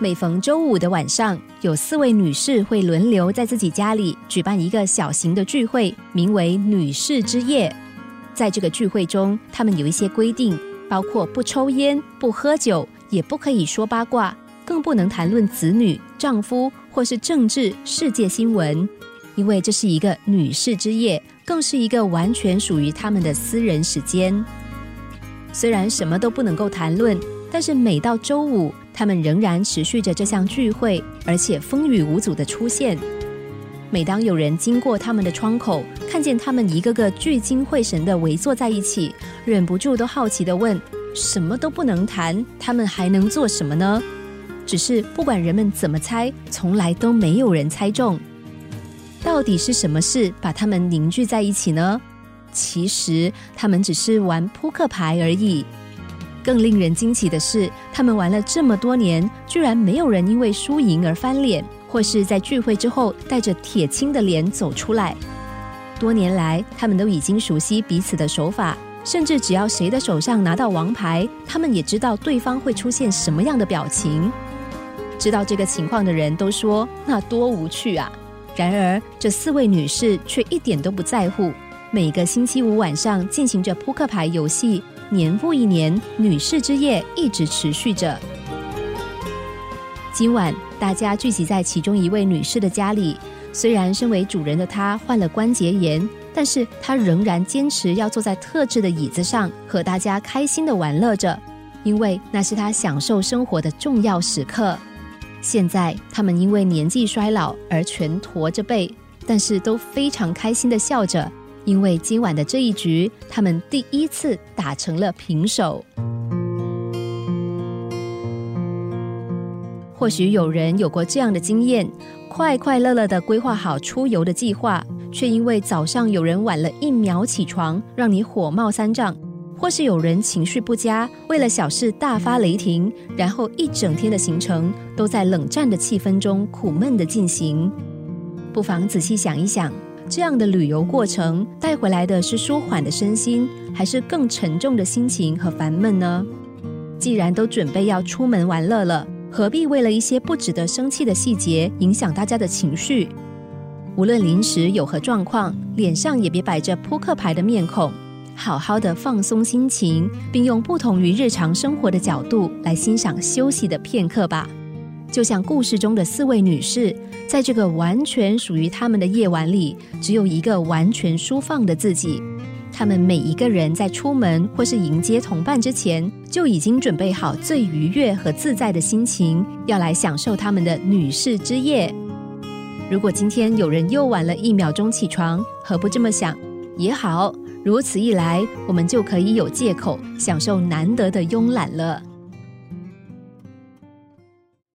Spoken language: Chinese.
每逢周五的晚上，有四位女士会轮流在自己家里举办一个小型的聚会，名为“女士之夜”。在这个聚会中，她们有一些规定，包括不抽烟、不喝酒，也不可以说八卦，更不能谈论子女、丈夫或是政治、世界新闻，因为这是一个女士之夜，更是一个完全属于她们的私人时间。虽然什么都不能够谈论，但是每到周五。他们仍然持续着这项聚会，而且风雨无阻的出现。每当有人经过他们的窗口，看见他们一个个聚精会神的围坐在一起，忍不住都好奇的问：什么都不能谈，他们还能做什么呢？只是不管人们怎么猜，从来都没有人猜中。到底是什么事把他们凝聚在一起呢？其实他们只是玩扑克牌而已。更令人惊奇的是，他们玩了这么多年，居然没有人因为输赢而翻脸，或是在聚会之后带着铁青的脸走出来。多年来，他们都已经熟悉彼此的手法，甚至只要谁的手上拿到王牌，他们也知道对方会出现什么样的表情。知道这个情况的人都说那多无趣啊！然而，这四位女士却一点都不在乎，每个星期五晚上进行着扑克牌游戏。年复一年，女士之夜一直持续着。今晚，大家聚集在其中一位女士的家里。虽然身为主人的她患了关节炎，但是她仍然坚持要坐在特制的椅子上，和大家开心的玩乐着，因为那是她享受生活的重要时刻。现在，他们因为年纪衰老而全驼着背，但是都非常开心的笑着。因为今晚的这一局，他们第一次打成了平手。或许有人有过这样的经验：快快乐乐的规划好出游的计划，却因为早上有人晚了一秒起床，让你火冒三丈；或是有人情绪不佳，为了小事大发雷霆，然后一整天的行程都在冷战的气氛中苦闷的进行。不妨仔细想一想。这样的旅游过程带回来的是舒缓的身心，还是更沉重的心情和烦闷呢？既然都准备要出门玩乐了，何必为了一些不值得生气的细节影响大家的情绪？无论临时有何状况，脸上也别摆着扑克牌的面孔，好好的放松心情，并用不同于日常生活的角度来欣赏休息的片刻吧。就像故事中的四位女士。在这个完全属于他们的夜晚里，只有一个完全舒放的自己。他们每一个人在出门或是迎接同伴之前，就已经准备好最愉悦和自在的心情，要来享受他们的女士之夜。如果今天有人又晚了一秒钟起床，何不这么想也好？如此一来，我们就可以有借口享受难得的慵懒了。